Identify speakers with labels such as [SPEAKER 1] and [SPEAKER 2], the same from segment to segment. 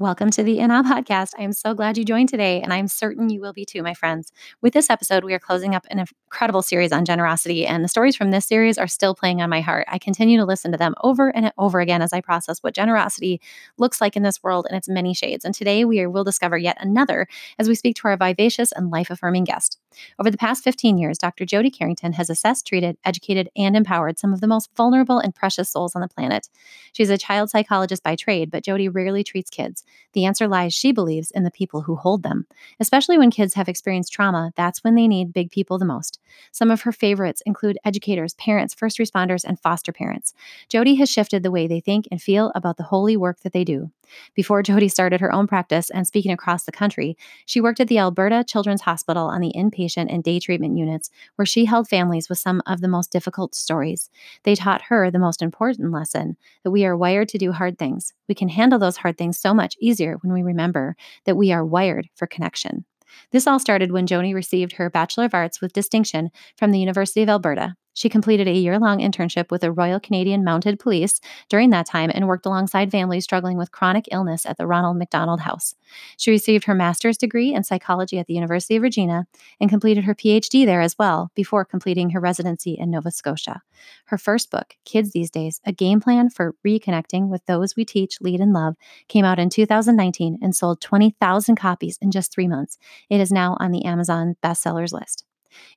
[SPEAKER 1] Welcome to the In Awe podcast. I am so glad you joined today, and I'm certain you will be too, my friends. With this episode, we are closing up an incredible series on generosity, and the stories from this series are still playing on my heart. I continue to listen to them over and over again as I process what generosity looks like in this world in its many shades. And today, we will discover yet another as we speak to our vivacious and life affirming guest. Over the past 15 years, Dr. Jody Carrington has assessed, treated, educated, and empowered some of the most vulnerable and precious souls on the planet. She's a child psychologist by trade, but Jody rarely treats kids. The answer lies, she believes, in the people who hold them. Especially when kids have experienced trauma, that's when they need big people the most. Some of her favorites include educators, parents, first responders, and foster parents. Jody has shifted the way they think and feel about the holy work that they do. Before Jody started her own practice and speaking across the country, she worked at the Alberta Children's Hospital on the inpatient and day treatment units, where she held families with some of the most difficult stories. They taught her the most important lesson that we are wired to do hard things. We can handle those hard things so much easier when we remember that we are wired for connection. This all started when Jody received her Bachelor of Arts with distinction from the University of Alberta. She completed a year long internship with the Royal Canadian Mounted Police during that time and worked alongside families struggling with chronic illness at the Ronald McDonald House. She received her master's degree in psychology at the University of Regina and completed her PhD there as well before completing her residency in Nova Scotia. Her first book, Kids These Days A Game Plan for Reconnecting with Those We Teach, Lead, and Love, came out in 2019 and sold 20,000 copies in just three months. It is now on the Amazon bestsellers list.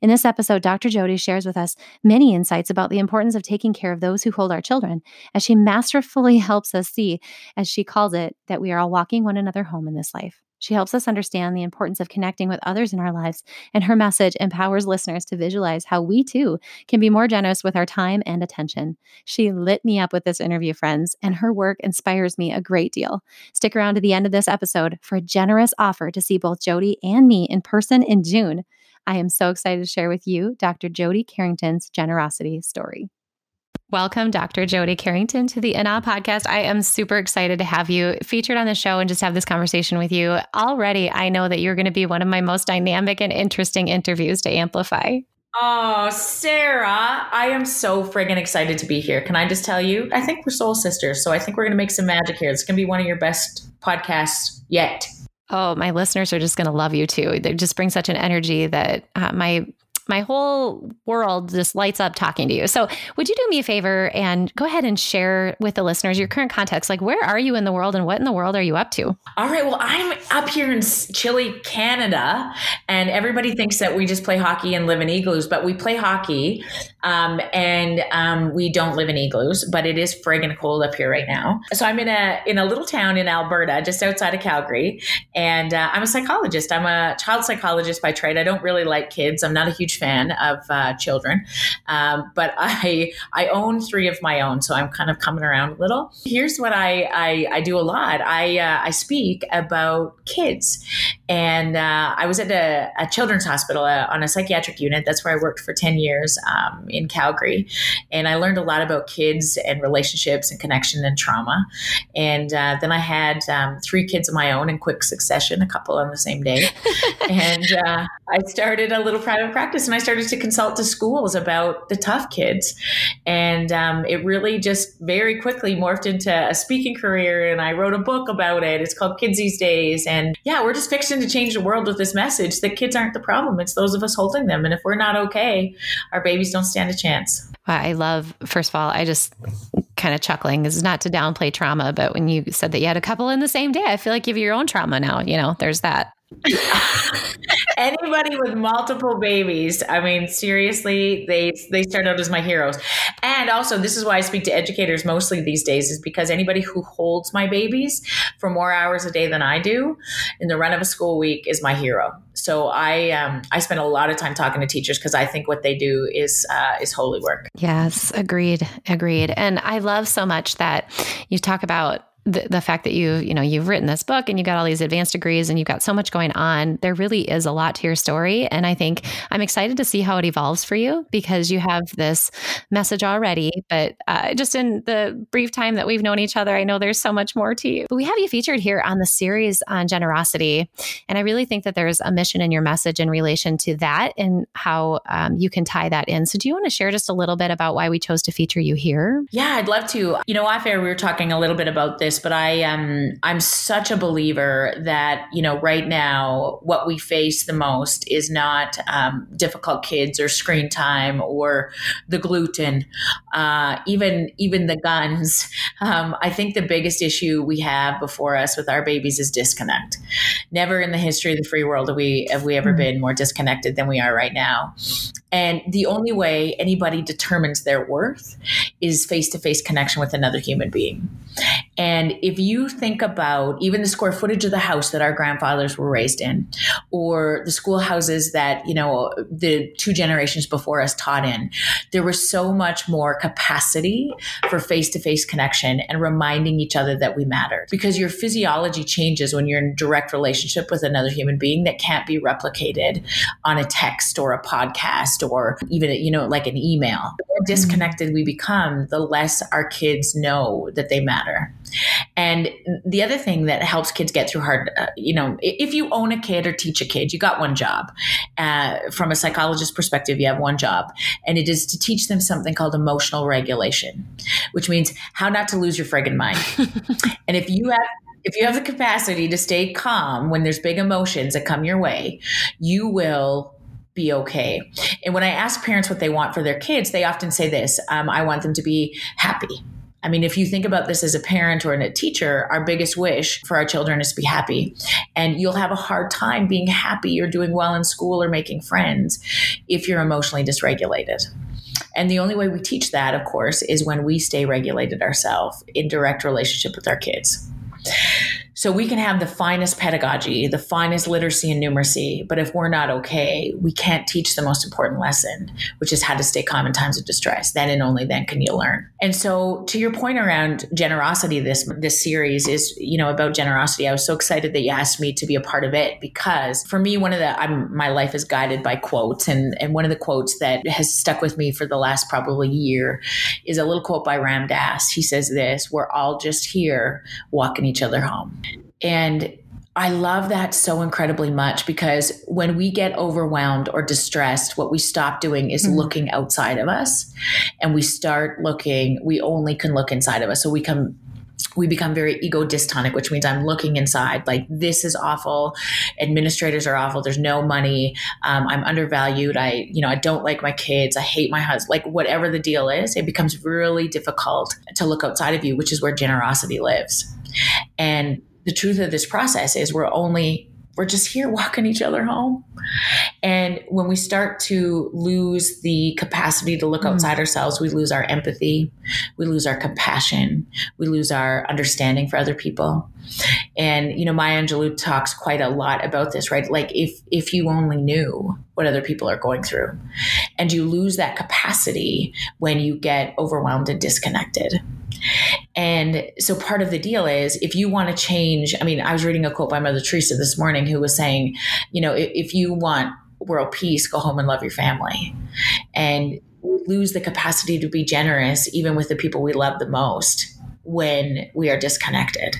[SPEAKER 1] In this episode, Dr. Jody shares with us many insights about the importance of taking care of those who hold our children, as she masterfully helps us see, as she calls it, that we are all walking one another home in this life. She helps us understand the importance of connecting with others in our lives, and her message empowers listeners to visualize how we too can be more generous with our time and attention. She lit me up with this interview, friends, and her work inspires me a great deal. Stick around to the end of this episode for a generous offer to see both Jody and me in person in June. I am so excited to share with you Dr. Jody Carrington's generosity story. Welcome, Dr. Jody Carrington, to the In Awe podcast. I am super excited to have you featured on the show and just have this conversation with you. Already, I know that you're going to be one of my most dynamic and interesting interviews to amplify.
[SPEAKER 2] Oh, Sarah, I am so friggin' excited to be here. Can I just tell you? I think we're soul sisters, so I think we're going to make some magic here. It's going to be one of your best podcasts yet.
[SPEAKER 1] Oh, my listeners are just going to love you too. They just bring such an energy that uh, my my whole world just lights up talking to you. So, would you do me a favor and go ahead and share with the listeners your current context? Like, where are you in the world and what in the world are you up to?
[SPEAKER 2] All right. Well, I'm up here in chilly Canada, and everybody thinks that we just play hockey and live in igloos, but we play hockey um, and um, we don't live in igloos, but it is friggin' cold up here right now. So, I'm in a, in a little town in Alberta, just outside of Calgary, and uh, I'm a psychologist. I'm a child psychologist by trade. I don't really like kids, I'm not a huge fan of uh, children, um, but I I own three of my own, so I'm kind of coming around a little. Here's what I I, I do a lot. I uh, I speak about kids, and uh, I was at a, a children's hospital uh, on a psychiatric unit. That's where I worked for ten years um, in Calgary, and I learned a lot about kids and relationships and connection and trauma. And uh, then I had um, three kids of my own in quick succession, a couple on the same day, and uh, I started a little private practice and I started to consult to schools about the tough kids. And um, it really just very quickly morphed into a speaking career. And I wrote a book about it. It's called Kids These Days. And yeah, we're just fixing to change the world with this message that kids aren't the problem. It's those of us holding them. And if we're not okay, our babies don't stand a chance.
[SPEAKER 1] I love, first of all, I just kind of chuckling This is not to downplay trauma, but when you said that you had a couple in the same day, I feel like you have your own trauma now. You know, there's that.
[SPEAKER 2] Anybody with multiple babies, I mean, seriously, they they start out as my heroes. And also, this is why I speak to educators mostly these days, is because anybody who holds my babies for more hours a day than I do in the run of a school week is my hero. So I um, I spend a lot of time talking to teachers because I think what they do is uh, is holy work.
[SPEAKER 1] Yes, agreed, agreed. And I love so much that you talk about the, the fact that you you know you've written this book and you've got all these advanced degrees and you've got so much going on there really is a lot to your story. And i think i'm excited to see how it evolves for you because you have this message already. But uh, just in the brief time that we've known each other i know there's so much more to you. But we have you featured here on the series on generosity. And i really think that there's a mission in your message in relation to that and how um, you can tie that in. So do you want to share just a little bit about why we chose to feature you here?
[SPEAKER 2] Yeah i'd love to. You know off air we were talking a little bit about this this, but I am um, I'm such a believer that you know right now what we face the most is not um, difficult kids or screen time or the gluten, uh, even even the guns. Um, I think the biggest issue we have before us with our babies is disconnect. Never in the history of the free world have we have we ever mm-hmm. been more disconnected than we are right now. And the only way anybody determines their worth is face to face connection with another human being. And if you think about even the square footage of the house that our grandfathers were raised in, or the schoolhouses that, you know, the two generations before us taught in, there was so much more capacity for face to face connection and reminding each other that we mattered. Because your physiology changes when you're in direct relationship with another human being that can't be replicated on a text or a podcast or even, you know, like an email. The more mm-hmm. disconnected we become, the less our kids know that they matter. And the other thing that helps kids get through hard, uh, you know, if you own a kid or teach a kid, you got one job. Uh, from a psychologist perspective, you have one job, and it is to teach them something called emotional regulation, which means how not to lose your friggin' mind. and if you have if you have the capacity to stay calm when there's big emotions that come your way, you will be okay. And when I ask parents what they want for their kids, they often say this um, I want them to be happy. I mean, if you think about this as a parent or a teacher, our biggest wish for our children is to be happy. And you'll have a hard time being happy or doing well in school or making friends if you're emotionally dysregulated. And the only way we teach that, of course, is when we stay regulated ourselves in direct relationship with our kids. So we can have the finest pedagogy, the finest literacy and numeracy, but if we're not okay, we can't teach the most important lesson, which is how to stay calm in times of distress. Then and only then can you learn. And so to your point around generosity, this this series is, you know, about generosity. I was so excited that you asked me to be a part of it because for me, one of the I'm my life is guided by quotes. And and one of the quotes that has stuck with me for the last probably year is a little quote by Ram Dass. He says this, we're all just here walking each other home. And I love that so incredibly much because when we get overwhelmed or distressed, what we stop doing is mm-hmm. looking outside of us and we start looking, we only can look inside of us. So we come we become very ego dystonic, which means I'm looking inside, like this is awful. Administrators are awful. There's no money. Um, I'm undervalued. I, you know, I don't like my kids. I hate my husband. Like whatever the deal is, it becomes really difficult to look outside of you, which is where generosity lives. And the truth of this process is we're only we're just here walking each other home. And when we start to lose the capacity to look mm. outside ourselves, we lose our empathy, we lose our compassion, we lose our understanding for other people. And you know, Maya Angelou talks quite a lot about this, right? Like if if you only knew what other people are going through, and you lose that capacity when you get overwhelmed and disconnected. And so part of the deal is if you want to change, I mean, I was reading a quote by Mother Teresa this morning who was saying, you know, if, you want world peace, go home and love your family. And lose the capacity to be generous even with the people we love the most when we are disconnected.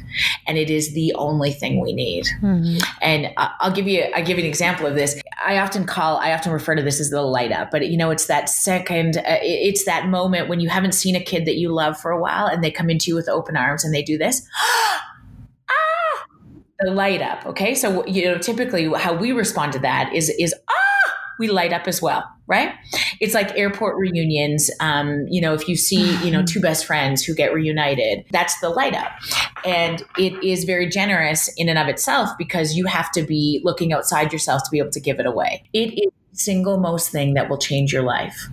[SPEAKER 2] And it is the only thing we need. Mm-hmm. and i'll give you i give you an example of this. I often call i often refer to this as the light up but you know it's that second uh, it's that moment when you haven't seen a kid that you love for a while and they come into you with open arms and they do this. Ah! The light up okay? So you know typically how we respond to that is is ah we light up as well, right? It's like airport reunions. Um, you know, if you see, you know, two best friends who get reunited, that's the light up. And it is very generous in and of itself because you have to be looking outside yourself to be able to give it away. It is the single most thing that will change your life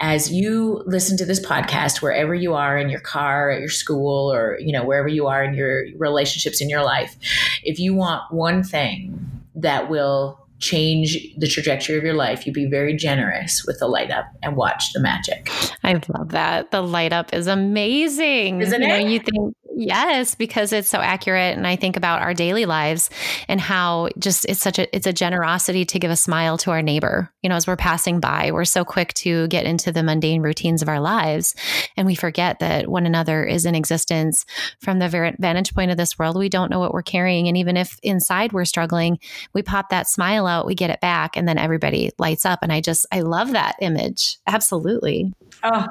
[SPEAKER 2] as you listen to this podcast wherever you are in your car at your school or you know wherever you are in your relationships in your life if you want one thing that will change the trajectory of your life, you be very generous with the light up and watch the magic.
[SPEAKER 1] I love that. The light up is amazing.
[SPEAKER 2] Isn't
[SPEAKER 1] you
[SPEAKER 2] it?
[SPEAKER 1] Know, you think Yes, because it's so accurate and I think about our daily lives and how just it's such a it's a generosity to give a smile to our neighbor. You know, as we're passing by, we're so quick to get into the mundane routines of our lives and we forget that one another is in existence from the vantage point of this world. We don't know what we're carrying and even if inside we're struggling, we pop that smile out, we get it back and then everybody lights up and I just I love that image. Absolutely.
[SPEAKER 2] Oh,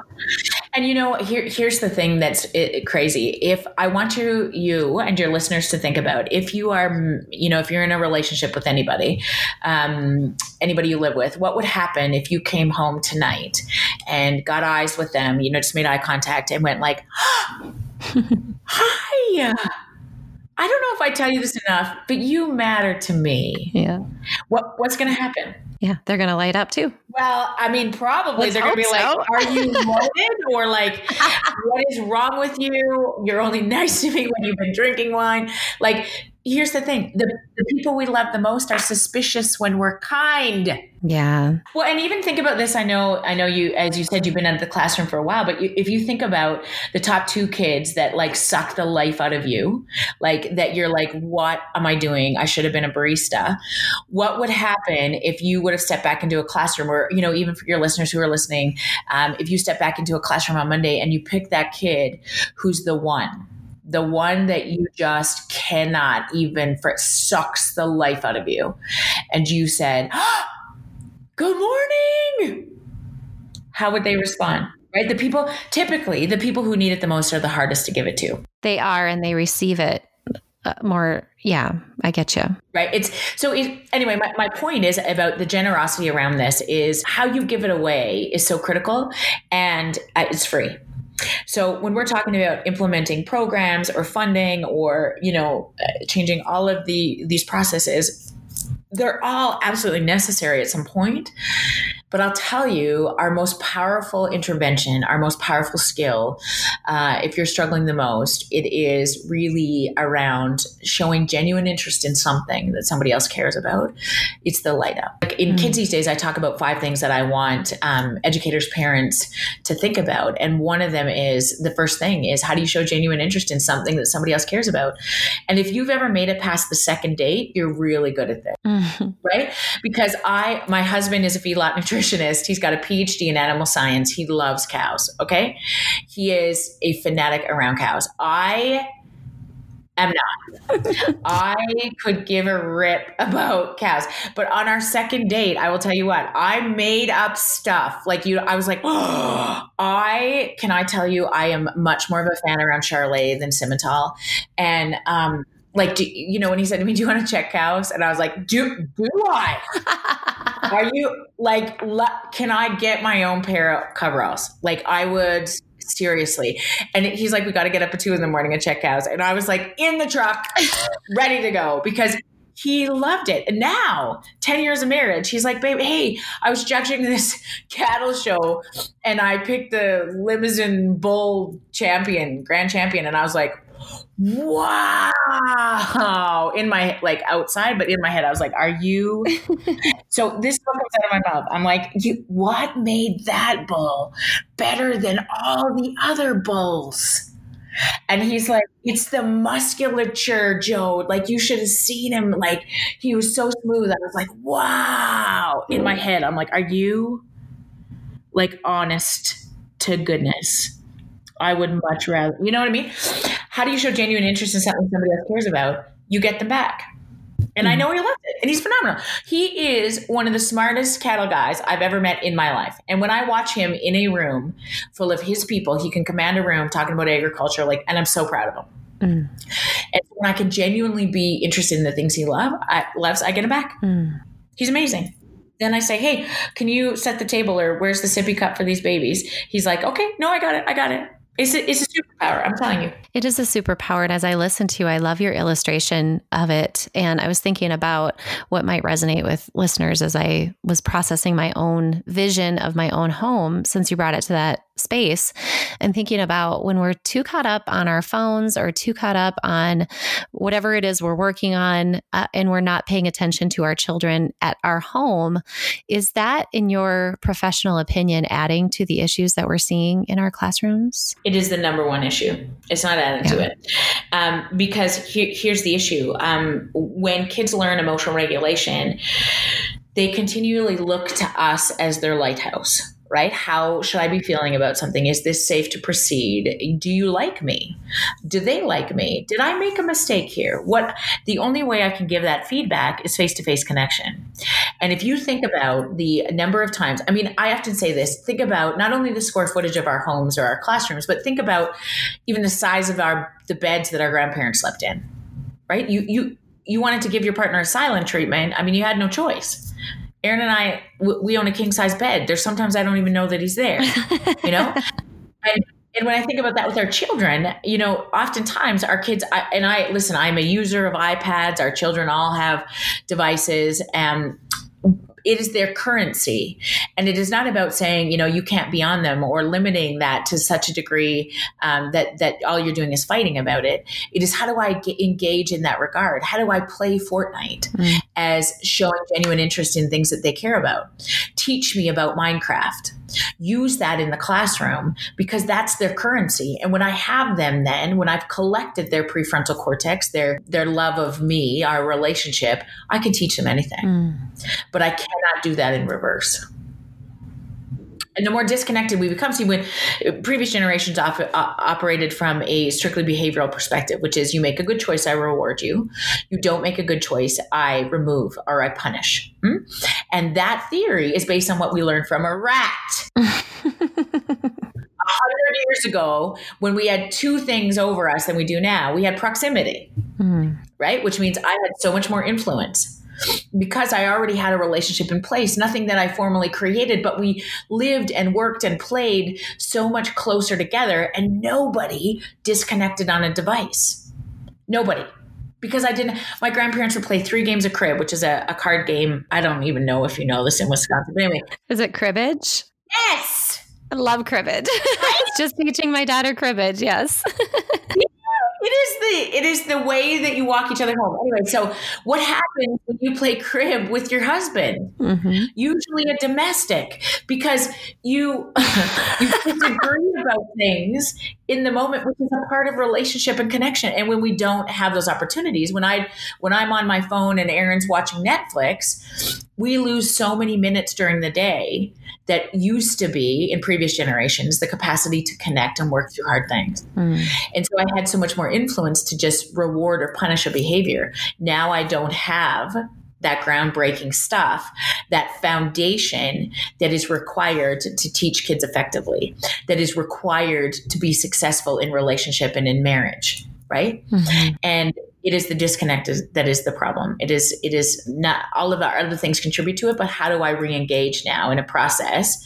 [SPEAKER 2] and you know, here here's the thing that's crazy. If I want you, you and your listeners to think about, if you are, you know, if you're in a relationship with anybody, um, anybody you live with, what would happen if you came home tonight and got eyes with them? You know, just made eye contact and went like, "Hi." I don't know if I tell you this enough, but you matter to me.
[SPEAKER 1] Yeah.
[SPEAKER 2] What what's going to happen?
[SPEAKER 1] Yeah, they're going to light up too.
[SPEAKER 2] Well, I mean, probably Let's they're going to be so. like, "Are you loaded?" or like, "What is wrong with you? You're only nice to me when you've been drinking wine." Like, here's the thing: the, the people we love the most are suspicious when we're kind.
[SPEAKER 1] Yeah.
[SPEAKER 2] Well, and even think about this. I know, I know you, as you said, you've been out of the classroom for a while, but you, if you think about the top two kids that like suck the life out of you, like that you're like, what am I doing? I should have been a barista. What would happen if you would have stepped back into a classroom or, you know, even for your listeners who are listening, um, if you step back into a classroom on Monday and you pick that kid who's the one, the one that you just cannot even for sucks the life out of you. And you said, oh, good morning. How would they respond? Right? The people, typically, the people who need it the most are the hardest to give it to.
[SPEAKER 1] They are, and they receive it uh, more. Yeah, I get you.
[SPEAKER 2] Right. It's so it, anyway, my, my point is about the generosity around this is how you give it away is so critical and uh, it's free. So when we're talking about implementing programs or funding or, you know, uh, changing all of the these processes, they're all absolutely necessary at some point. But I'll tell you, our most powerful intervention, our most powerful skill, uh, if you're struggling the most, it is really around showing genuine interest in something that somebody else cares about. It's the light up. Like in mm. kids these days, I talk about five things that I want um, educators, parents to think about. And one of them is the first thing is how do you show genuine interest in something that somebody else cares about? And if you've ever made it past the second date, you're really good at this, mm. right? Because I, my husband is a feedlot nutritionist nutritionist. He's got a PhD in animal science. He loves cows. Okay. He is a fanatic around cows. I am not. I could give a rip about cows. But on our second date, I will tell you what, I made up stuff. Like you, I was like, oh, I can I tell you, I am much more of a fan around Charolais than Simmental. And um, like, do, you know, when he said to me, "Do you want to check cows?" and I was like, "Do do I? Are you like? can I get my own pair of coveralls? Like, I would." seriously. And he's like, we got to get up at two in the morning and check cows. And I was like, in the truck, ready to go because he loved it. And now, 10 years of marriage, he's like, babe, hey, I was judging this cattle show and I picked the Limousin Bull champion, grand champion. And I was like, wow. In my like outside but in my head i was like are you so this book comes out of my mouth. I'm like you, what made that bull better than all the other bulls and he's like it's the musculature joe. Like you should have seen him. Like he was so smooth. I was like wow. In my head i'm like are you like honest to goodness? I would much rather, you know what I mean? How do you show genuine interest in something somebody else cares about? You get them back. And mm-hmm. I know he loves it. And he's phenomenal. He is one of the smartest cattle guys I've ever met in my life. And when I watch him in a room full of his people, he can command a room talking about agriculture, like, and I'm so proud of him. Mm. And when I can genuinely be interested in the things he love, I, loves, I get him back. Mm. He's amazing. Then I say, hey, can you set the table or where's the sippy cup for these babies? He's like, okay, no, I got it. I got it. It's a, it's a superpower. I'm telling you.
[SPEAKER 1] It is a superpower. And as I listen to you, I love your illustration of it. And I was thinking about what might resonate with listeners as I was processing my own vision of my own home since you brought it to that space and thinking about when we're too caught up on our phones or too caught up on whatever it is we're working on uh, and we're not paying attention to our children at our home. Is that, in your professional opinion, adding to the issues that we're seeing in our classrooms?
[SPEAKER 2] It is the number one issue. It's not adding yeah. to it. Um, because he- here's the issue um, when kids learn emotional regulation, they continually look to us as their lighthouse right? How should I be feeling about something? Is this safe to proceed? Do you like me? Do they like me? Did I make a mistake here? What the only way I can give that feedback is face to face connection. And if you think about the number of times, I mean, I often say this think about not only the square footage of our homes or our classrooms, but think about even the size of our the beds that our grandparents slept in, right? You, you, you wanted to give your partner a silent treatment. I mean, you had no choice Aaron and I, we own a king size bed. There's sometimes I don't even know that he's there, you know? and, and when I think about that with our children, you know, oftentimes our kids, I, and I, listen, I'm a user of iPads. Our children all have devices. And it is their currency. And it is not about saying you know you can't be on them or limiting that to such a degree um, that that all you're doing is fighting about it. It is how do i get, engage in that regard? How do i play fortnite mm. as showing genuine interest in things that they care about? Teach me about minecraft. Use that in the classroom because that's their currency. And when i have them then when i've collected their prefrontal cortex their their love of me our relationship i can teach them anything. Mm. but i cannot do that in reverse and the more disconnected we become see when previous generations op- operated from a strictly behavioral perspective which is you make a good choice i reward you you don't make a good choice i remove or i punish hmm? and that theory is based on what we learned from a rat hundred years ago, when we had two things over us than we do now, we had proximity, mm. right? Which means I had so much more influence because I already had a relationship in place, nothing that I formally created, but we lived and worked and played so much closer together, and nobody disconnected on a device. Nobody. Because I didn't, my grandparents would play three games of crib, which is a, a card game. I don't even know if you know this in Wisconsin, but anyway.
[SPEAKER 1] Is it cribbage?
[SPEAKER 2] Yes.
[SPEAKER 1] I love cribbage. Just teaching my daughter cribbage, yes.
[SPEAKER 2] It is the it is the way that you walk each other home. Anyway, so what happens when you play crib with your husband? Mm-hmm. Usually a domestic, because you you disagree about things in the moment, which is a part of relationship and connection. And when we don't have those opportunities, when I when I'm on my phone and Aaron's watching Netflix, we lose so many minutes during the day that used to be in previous generations the capacity to connect and work through hard things. Mm. And so I had so much more influence to just reward or punish a behavior. Now I don't have that groundbreaking stuff, that foundation that is required to, teach kids effectively, that is required to be successful in relationship and in marriage, right? Mm-hmm. And it is the disconnect is, that is the problem. It is it is not all of our other things contribute to it, but how do I re-engage now in a process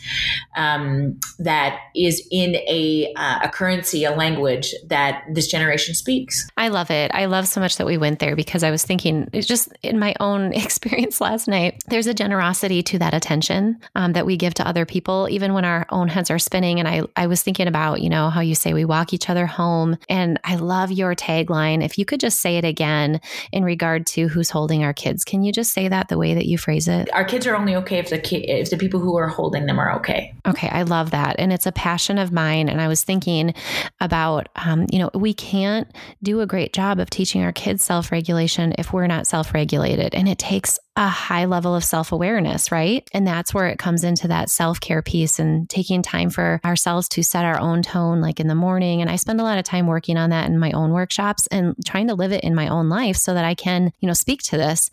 [SPEAKER 2] um, that is in a uh, a currency, a language that this generation speaks?
[SPEAKER 1] I love it. I love so much that we went there because I was thinking just in my own experience last night. There's a generosity to that attention um, that we give to other people, even when our own heads are spinning. And I I was thinking about you know how you say we walk each other home, and I love your tagline. If you could just say it again in regard to who's holding our kids. Can you just say that the way that you phrase it?
[SPEAKER 2] Our kids are only okay if the ki- if the people who are holding them are okay.
[SPEAKER 1] Okay, I love that, and it's a passion of mine. And I was thinking about, um, you know, we can't do a great job of teaching our kids self regulation if we're not self regulated, and it takes a high level of self awareness, right? And that's where it comes into that self care piece and taking time for ourselves to set our own tone, like in the morning. And I spend a lot of time working on that in my own workshops and trying to live it in my own life so that I can, you know, speak to this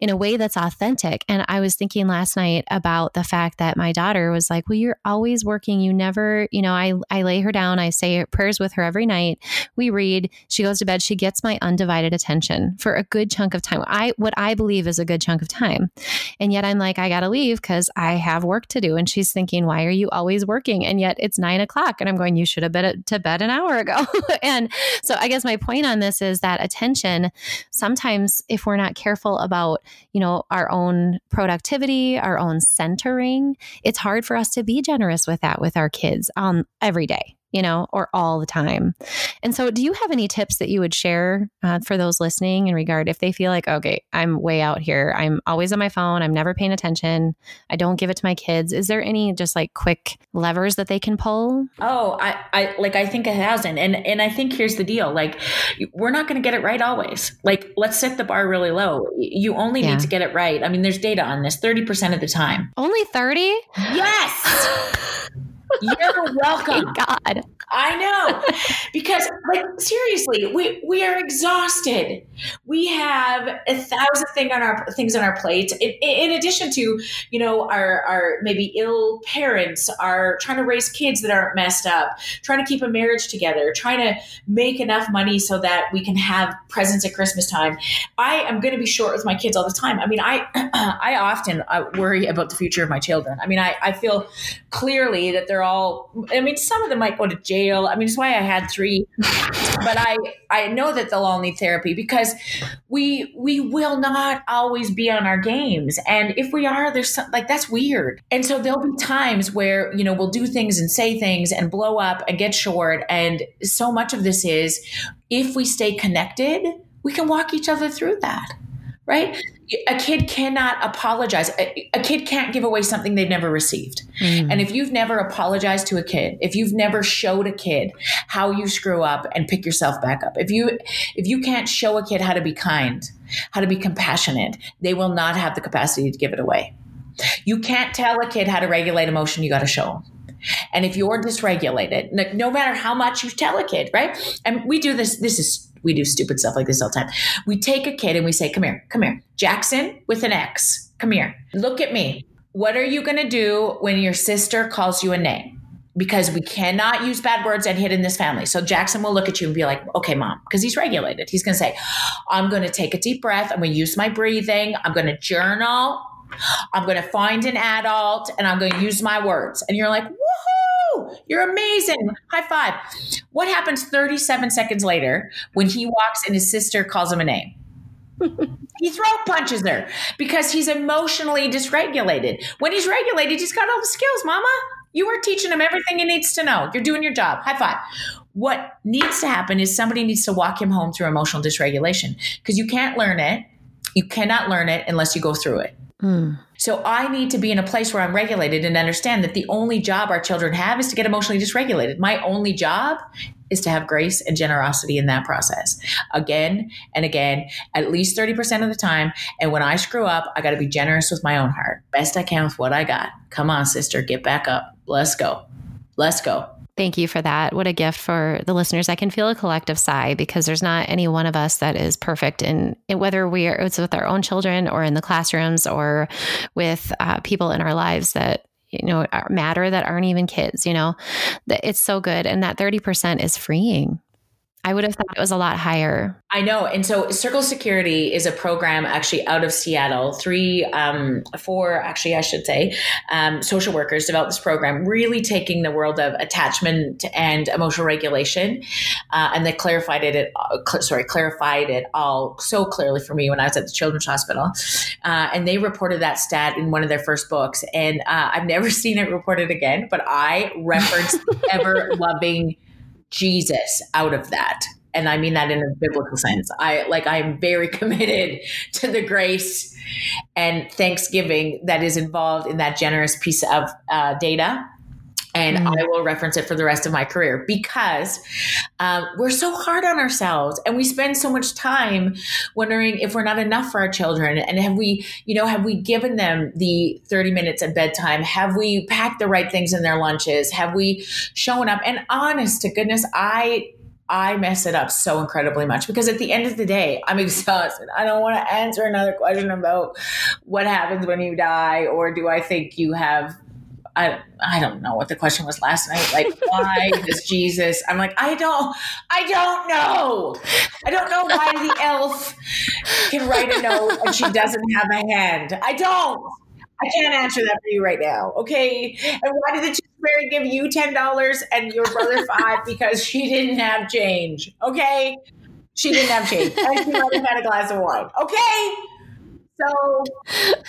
[SPEAKER 1] in a way that's authentic. And I was thinking last night about the fact that my daughter was like, Well, you're always working. You never, you know, I, I lay her down, I say prayers with her every night. We read, she goes to bed, she gets my undivided attention for a good chunk of time. I, what I believe is a good chunk chunk of time. And yet I'm like, I got to leave because I have work to do. And she's thinking, why are you always working? And yet it's nine o'clock. And I'm going, you should have been to bed an hour ago. and so I guess my point on this is that attention, sometimes if we're not careful about, you know, our own productivity, our own centering, it's hard for us to be generous with that with our kids um, every day you know, or all the time. And so, do you have any tips that you would share uh, for those listening in regard if they feel like, okay, I'm way out here, I'm always on my phone, I'm never paying attention, I don't give it to my kids? Is there any just like quick levers that they can pull?
[SPEAKER 2] Oh, I, I like I think a thousand, and and and I think here's the deal: like, we're not going to get it right always. Like, let's set the bar really low. You only yeah. need to get it right. I mean, there's data on this: thirty percent of the time.
[SPEAKER 1] Only thirty?
[SPEAKER 2] Yes. You're welcome.
[SPEAKER 1] God.
[SPEAKER 2] I know. Because like seriously, we we are exhausted. We have a thousand thing on our things on our plate. In, in, addition to, you know, our our maybe ill parents are trying to raise kids that aren't messed up, trying to keep a marriage together, trying to make enough money so that we can have presents at Christmas time. I am going to be short with my kids all the time. I mean, I I often I worry about the future of my children. I mean, I I feel clearly that they're all I mean, some of them might go to jail. I mean, it's why I had three, but I I know that they'll all need therapy because we we will not always be on our games, and if we are, there's some, like that's weird. And so there'll be times where you know we'll do things and say things and blow up and get short, and so much of this is if we stay connected, we can walk each other through that right? A kid cannot apologize. A, a, kid can't give away something they've never received. Mm. And if you've never apologized to a kid, if you've never showed a kid how you screw up and pick yourself back up, if you if you can't show a kid how to be kind, how to be compassionate, they will not have the capacity to give it away. You can't tell a kid how to regulate emotion, you got to show them. And if you're dysregulated, no matter how much you tell a kid, right? And we do this, this is we do stupid stuff like this all the time. We take a kid and we say, Come here, come here. Jackson with an X, come here. Look at me. What are you going to do when your sister calls you a name? Because we cannot use bad words and hit in this family. So Jackson will look at you and be like, okay, mom, because he's regulated. He's going to say, I'm going to take a deep breath. I'm going to use my breathing. I'm going to journal. I'm going to find an adult and I'm going to use my words. And you're like, woohoo, you're amazing. High five. What happens 37 seconds later when he walks and his sister calls him a name? he throat punches her because he's emotionally dysregulated. When he's regulated, he's got all the skills, mama. You are teaching him everything he needs to know. You're doing your job. High five. What needs to happen is somebody needs to walk him home through emotional dysregulation because you can't learn it. You cannot learn it unless you go through it. Mm. So I need to be in a place where I'm regulated and understand that the only job our children have is to get emotionally dysregulated. My only job is to have grace and generosity in that process again and again, at least 30% of the time. And when I screw up, I got to be generous with my own heart. Best I can with what I got. Come on, sister, get back up. Let's go. Let's go.
[SPEAKER 1] Thank you for that. What a gift for the listeners. I can feel a collective sigh because there's not any one of us that is perfect in, whether we are it's with our own children or in the classrooms or with uh, people in our lives that you know matter that aren't even kids. You know, it's so good, and that thirty percent is freeing I would have thought it was a lot higher.
[SPEAKER 2] I know. And so Circle Security is a program actually out of Seattle. Three, um, four, actually, I should say, um, social workers developed this program, really taking the world of attachment and emotional regulation. Uh, and they clarified it, uh, cl- sorry, clarified it all so clearly for me when I was at the Children's Hospital. Uh, and they reported that stat in one of their first books. And uh, I've never seen it reported again, but I referenced ever loving Jesus out of that. And I mean that in a biblical sense. I like I'm very committed to the grace and thanksgiving that is involved in that generous piece of uh, data and mm. I will reference it for the rest of my career because um, we're so hard on ourselves and we spend so much time wondering if we're not enough for our children and have we you know have we given them the 30 minutes at bedtime have we packed the right things in their lunches have we shown up and honest to goodness I I mess it up so incredibly much because at the end of the day, I'm exhausted. I don't want to answer another question about what happens when you die or do I think you have I I don't know what the question was last night. Like, why does Jesus? I'm like, I don't, I don't know. I don't know why the elf can write a note and she doesn't have a hand. I don't. I can't answer that for you right now. Okay. And why did the tooth fairy give you ten dollars and your brother five because she didn't have change? Okay. She didn't have change. And she might have had a glass of wine. Okay. So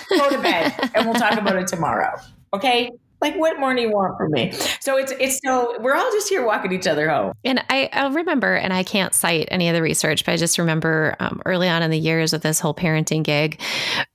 [SPEAKER 2] go to bed and we'll talk about it tomorrow. Okay like what more do you want from me? So it's it's so we're all just here walking each other home.
[SPEAKER 1] And i i remember and i can't cite any of the research but i just remember um, early on in the years with this whole parenting gig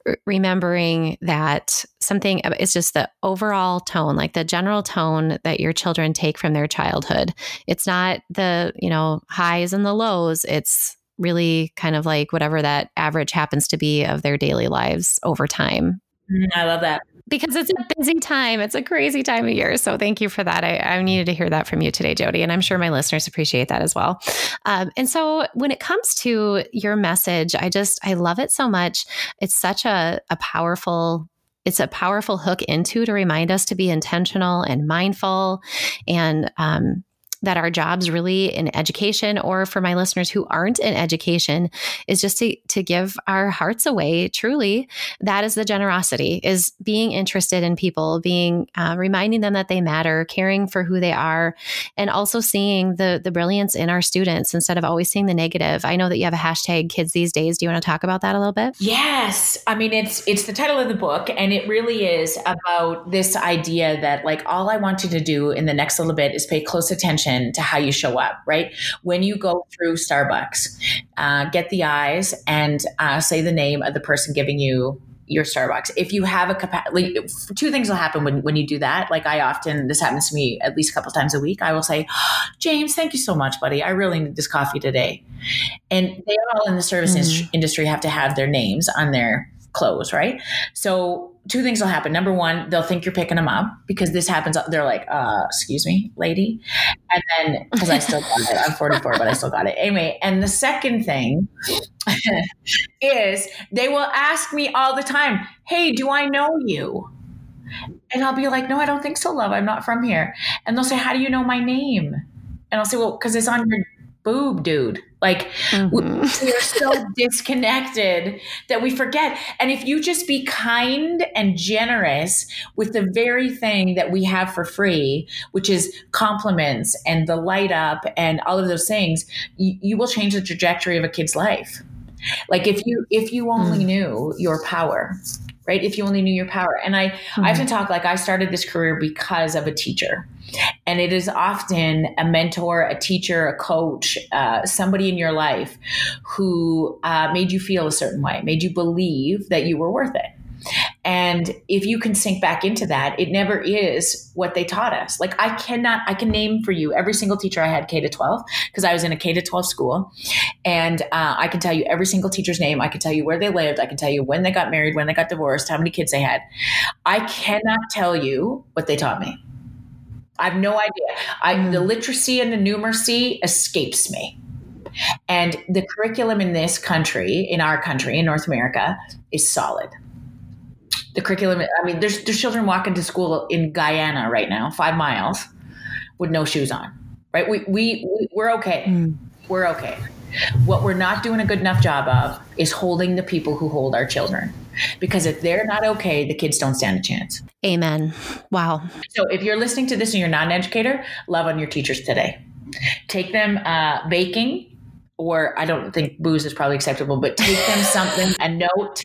[SPEAKER 1] r- remembering that something it's just the overall tone like the general tone that your children take from their childhood. It's not the you know highs and the lows. It's really kind of like whatever that average happens to be of their daily lives over time.
[SPEAKER 2] Mm, I love that
[SPEAKER 1] because it's a busy time. It's a crazy time of year. So thank you for that. I, I needed to hear that from you today, Jody. And I'm sure my listeners appreciate that as well. Um, and so when it comes to your message, I just, I love it so much. It's such a, a powerful it's a powerful hook into to remind us to be intentional and mindful and um, that our jobs really in education or for my listeners who aren't in education is just to, to give our hearts away truly. That is the generosity is being interested in people being uh, reminding them that they matter caring for who they are and also seeing the the brilliance in our students instead of always seeing the negative. I know that you have a hashtag kids these days. Do you want to talk about that a little bit?
[SPEAKER 2] Yes. I mean it's it's the title of the book and it really is about this idea that like all i want you to do in the next little bit is pay close attention attention to how you show up, right? When you go through Starbucks, uh, get the eyes and uh, say the name of the person giving you your Starbucks. If you have a capacity, like, two things will happen when, when you do that. Like I often, this happens to me at least a couple times a week. I will say, James, thank you so much, buddy. I really need this coffee today. And they all in the service mm. industry have to have their names on their clothes, right? So two things will happen. Number one, they'll think you're picking them up because this happens. They're like, uh, excuse me, lady. And then, because I still got it, I'm 44, but I still got it. Anyway, and the second thing is they will ask me all the time, hey, do I know you? And I'll be like, no, I don't think so, love. I'm not from here. And they'll say, how do you know my name? And I'll say, well, because it's on your boob, dude. Like mm-hmm. we, are so disconnected that we forget. And if you just be kind and generous with the very thing that we have for free, which is compliments and the light up and all of those things, you, you will change the trajectory of a kid's life. Like if you if you only mm. knew your power, right? If you only knew your power. And I, mm-hmm. I often talk like I started this career because of a teacher. And it is often a mentor, a teacher, a coach, uh, somebody in your life who uh, made you feel a certain way, made you believe that you were worth it. And if you can sink back into that, it never is what they taught us. Like I cannot, I can name for you every single teacher I had K to 12 because I was in a K to 12 school. And uh, I can tell you every single teacher's name. I can tell you where they lived. I can tell you when they got married, when they got divorced, how many kids they had. I cannot tell you what they taught me. I have no idea. I, mm. The literacy and the numeracy escapes me. And the curriculum in this country, in our country, in North America, is solid the curriculum. I mean, there's there's children walking to school in Guyana right now, five miles, with no shoes on. Right? We we, we we're okay. Mm. We're okay. What we're not doing a good enough job of is holding the people who hold our children. Because if they're not okay, the kids don't stand a chance.
[SPEAKER 1] Amen. Wow.
[SPEAKER 2] So if you're listening to this and you're not an educator, love on your teachers today. Take them uh, baking, or I don't think booze is probably acceptable, but take them something, a note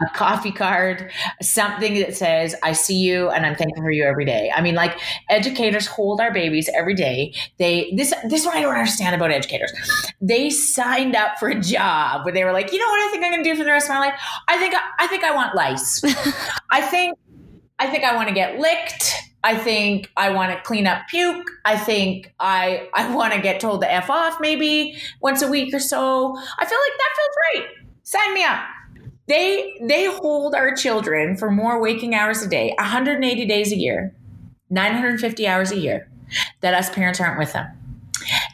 [SPEAKER 2] a coffee card, something that says, I see you and I'm thankful for you every day. I mean, like educators hold our babies every day. They, this, this is what I don't understand about educators. They signed up for a job where they were like, you know what I think I'm going to do for the rest of my life? I think, I think I want lice. I think, I think I want to get licked. I think I want to clean up puke. I think I, I want to get told to F off maybe once a week or so. I feel like that feels right. Sign me up. They they hold our children for more waking hours a day, 180 days a year, 950 hours a year that us parents aren't with them.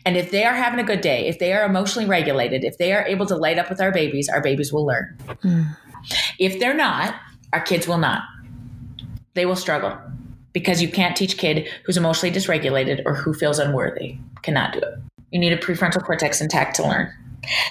[SPEAKER 2] And if they are having a good day, if they are emotionally regulated, if they are able to light up with our babies, our babies will learn. Mm. If they're not, our kids will not. They will struggle. because you can't teach kid who's emotionally dysregulated or who feels unworthy. Cannot do it. You need a prefrontal cortex intact to learn.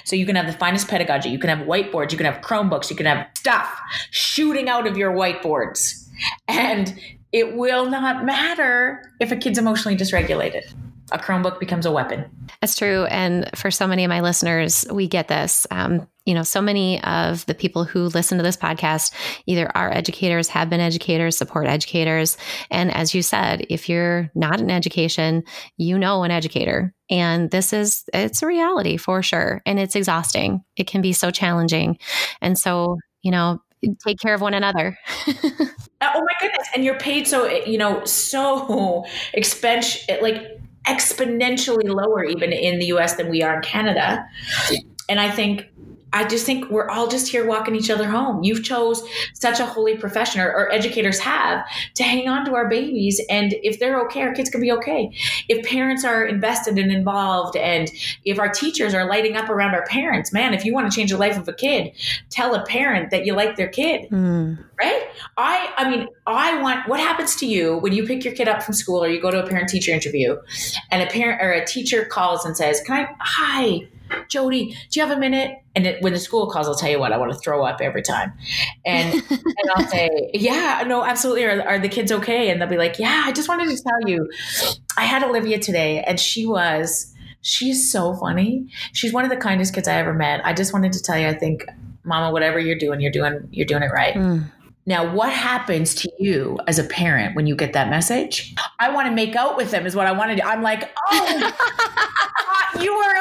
[SPEAKER 2] So you can have the finest pedagogy, you can have whiteboards, you can have Chromebooks, you can have stuff shooting out of your whiteboards. And it will not matter if a kid's emotionally dysregulated a Chromebook becomes a weapon.
[SPEAKER 1] That's true. And for so many of my listeners, we get this. Um, you know, so many of the people who listen to this podcast either are educators, have been educators, support educators. And as you said, if you're not in education, you know an educator. And this is, it's a reality for sure. And it's exhausting. It can be so challenging. And so, you know, take care of one another.
[SPEAKER 2] Uh, oh my goodness. And you're paid so, you know, so expense, like exponentially lower even in the US than we are in Canada. And I think I just think we're all just here walking each other home. You've chose such a holy profession, or, or, educators have, to hang on to our babies. And if they're okay, our kids can be okay. If parents are invested and involved, and if our teachers are lighting up around our parents, man, if you want to change the life of a kid, tell a parent that you like their kid, mm. right? I, I mean, I want. What happens to you when you pick your kid up from school, or you go to a parent-teacher interview, and a parent or a teacher calls and says, "Can I? Hi." Jody, do you have a minute? And it, when the school calls, I'll tell you what, I want to throw up every time. And, and I'll say, yeah, no, absolutely. Are, are the kids okay? And they'll be like, yeah, I just wanted to tell you, I had Olivia today and she was, she's so funny. She's one of the kindest kids I ever met. I just wanted to tell you, I think, mama, whatever you're doing, you're doing, you're doing it right. Mm. Now, what happens to you as a parent when you get that message? I want to make out with them, is what I want to do. I'm like, oh, you are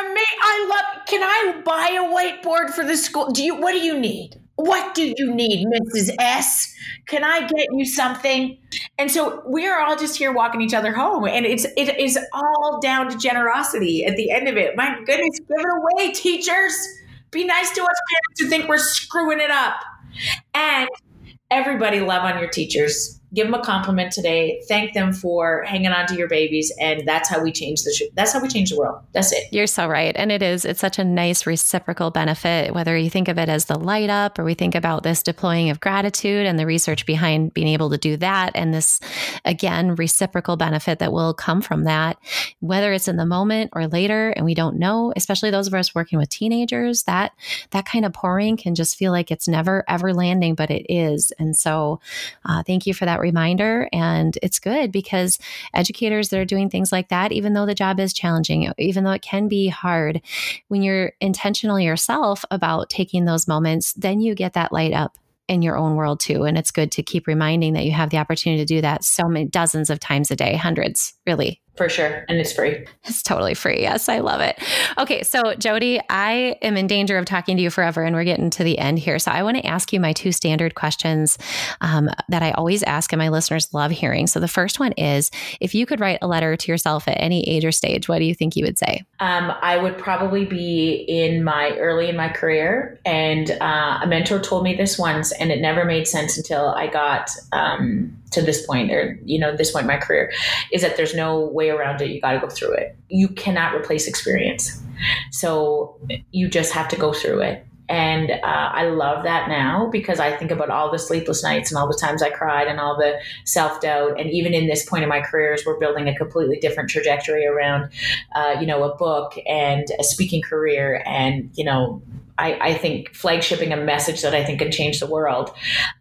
[SPEAKER 2] love. Can I buy a whiteboard for the school? Do you? What do you need? What do you need, Mrs. S? Can I get you something? And so we are all just here walking each other home, and it's it is all down to generosity at the end of it. My goodness, give it away, teachers. Be nice to us parents who think we're screwing it up. And everybody love on your teachers give them a compliment today. Thank them for hanging on to your babies and that's how we change the that's how we change the world. That's it.
[SPEAKER 1] You're so right and it is it's such a nice reciprocal benefit whether you think of it as the light up or we think about this deploying of gratitude and the research behind being able to do that and this again reciprocal benefit that will come from that. Whether it's in the moment or later and we don't know especially those of us working with teenagers that that kind of pouring can just feel like it's never ever landing but it is. And so uh, thank you for that reminder. And it's good because educators that are doing things like that, even though the job is challenging, even though it can be hard, when you're intentional yourself about taking those moments, then you get that light up in your own world too. And it's good to keep reminding that you have the opportunity to do that so many dozens of times a day, hundreds, really.
[SPEAKER 2] For sure. And it's free.
[SPEAKER 1] It's totally free. Yes, I love it. Okay. So, Jody, I am in danger of talking to you forever, and we're getting to the end here. So, I want to ask you my two standard questions um, that I always ask, and my listeners love hearing. So, the first one is if you could write a letter to yourself at any age or stage, what do you think you would say?
[SPEAKER 2] Um, I would probably be in my early in my career. And uh, a mentor told me this once, and it never made sense until I got. Um, to this point or you know this point in my career is that there's no way around it. You got to go through it. You cannot replace experience. So you just have to go through it. And uh, I love that now because I think about all the sleepless nights and all the times I cried and all the self doubt. And even in this point in my careers, we're building a completely different trajectory around, uh, you know, a book and a speaking career and, you know, I, I, think flagshipping a message that I think can change the world.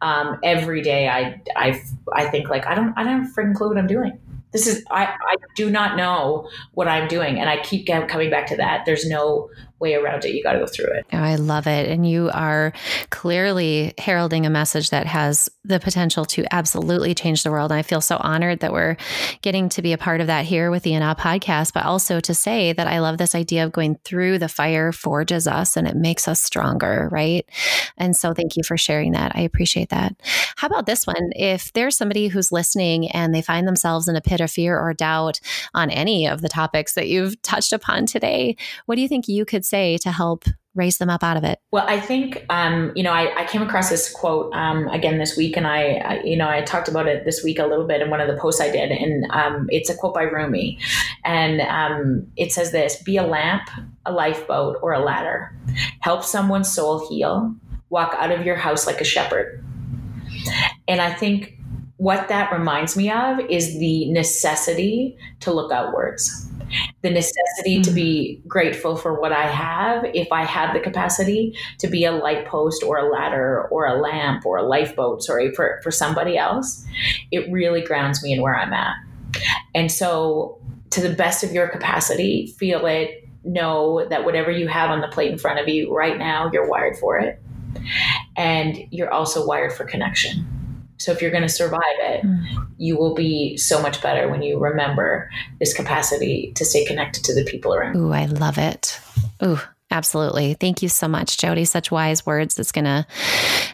[SPEAKER 2] Um, every day, I, I, I think like I don't, I don't freaking clue what I'm doing. This is I, I do not know what I'm doing, and I keep coming back to that. There's no way around it. You got to go through it.
[SPEAKER 1] Oh, I love it. And you are clearly heralding a message that has the potential to absolutely change the world. And I feel so honored that we're getting to be a part of that here with the In Awe podcast, but also to say that I love this idea of going through the fire forges us and it makes us stronger, right? And so thank you for sharing that. I appreciate that. How about this one? If there's somebody who's listening and they find themselves in a pit of fear or doubt on any of the topics that you've touched upon today, what do you think you could say to help raise them up out of it?
[SPEAKER 2] Well, I think, um, you know, I, I, came across this quote um, again this week, and I, I, you know, I talked about it this week a little bit in one of the posts I did, and um, it's a quote by Rumi, and um, it says this: "Be a lamp, a lifeboat, or a ladder. Help someone's soul heal. Walk out of your house like a shepherd." And I think what that reminds me of is the necessity to look outwards the necessity mm-hmm. to be grateful for what I have. If I have the capacity to be a light post or a ladder or a lamp or a lifeboat, sorry, for, for somebody else, it really grounds me in where I'm at. And so, to the best of your capacity, feel it, know that whatever you have on the plate in front of you right now, you're wired for it. And you're also wired for connection. So if you're going to survive it, mm. you will be so much better when you remember this capacity to stay connected to the people around.
[SPEAKER 1] Ooh, I love it. Ooh, Absolutely. Thank you so much, Jody. Such wise words. It's going to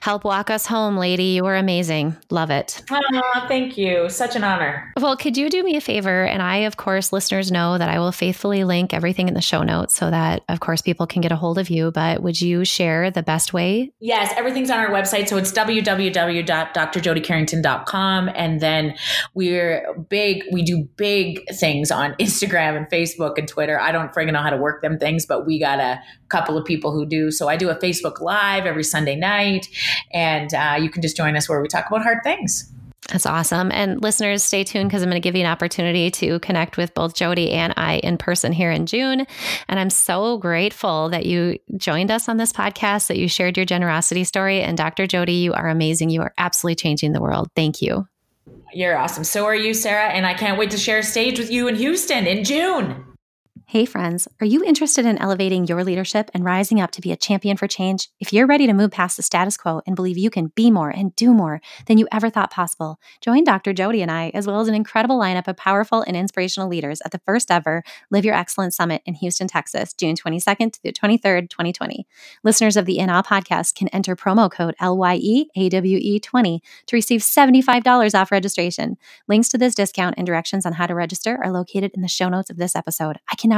[SPEAKER 1] help walk us home, lady. You are amazing. Love it.
[SPEAKER 2] Oh, thank you. Such an honor.
[SPEAKER 1] Well, could you do me a favor? And I, of course, listeners know that I will faithfully link everything in the show notes so that, of course, people can get a hold of you. But would you share the best way?
[SPEAKER 2] Yes, everything's on our website. So it's www.drjodycarrington.com. And then we're big, we do big things on Instagram and Facebook and Twitter. I don't friggin' know how to work them things, but we got to couple of people who do. So I do a Facebook Live every Sunday night, and uh, you can just join us where we talk about hard things.
[SPEAKER 1] That's awesome. And listeners, stay tuned because I'm going to give you an opportunity to connect with both Jody and I in person here in June. And I'm so grateful that you joined us on this podcast, that you shared your generosity story. And Dr. Jody, you are amazing. You are absolutely changing the world. Thank you.
[SPEAKER 2] You're awesome. So are you, Sarah. And I can't wait to share a stage with you in Houston in June.
[SPEAKER 1] Hey, friends, are you interested in elevating your leadership and rising up to be a champion for change? If you're ready to move past the status quo and believe you can be more and do more than you ever thought possible, join Dr. Jody and I, as well as an incredible lineup of powerful and inspirational leaders at the first ever Live Your Excellence Summit in Houston, Texas, June 22nd to the 23rd, 2020. Listeners of the In Awe podcast can enter promo code LYEAWE20 to receive $75 off registration. Links to this discount and directions on how to register are located in the show notes of this episode. I cannot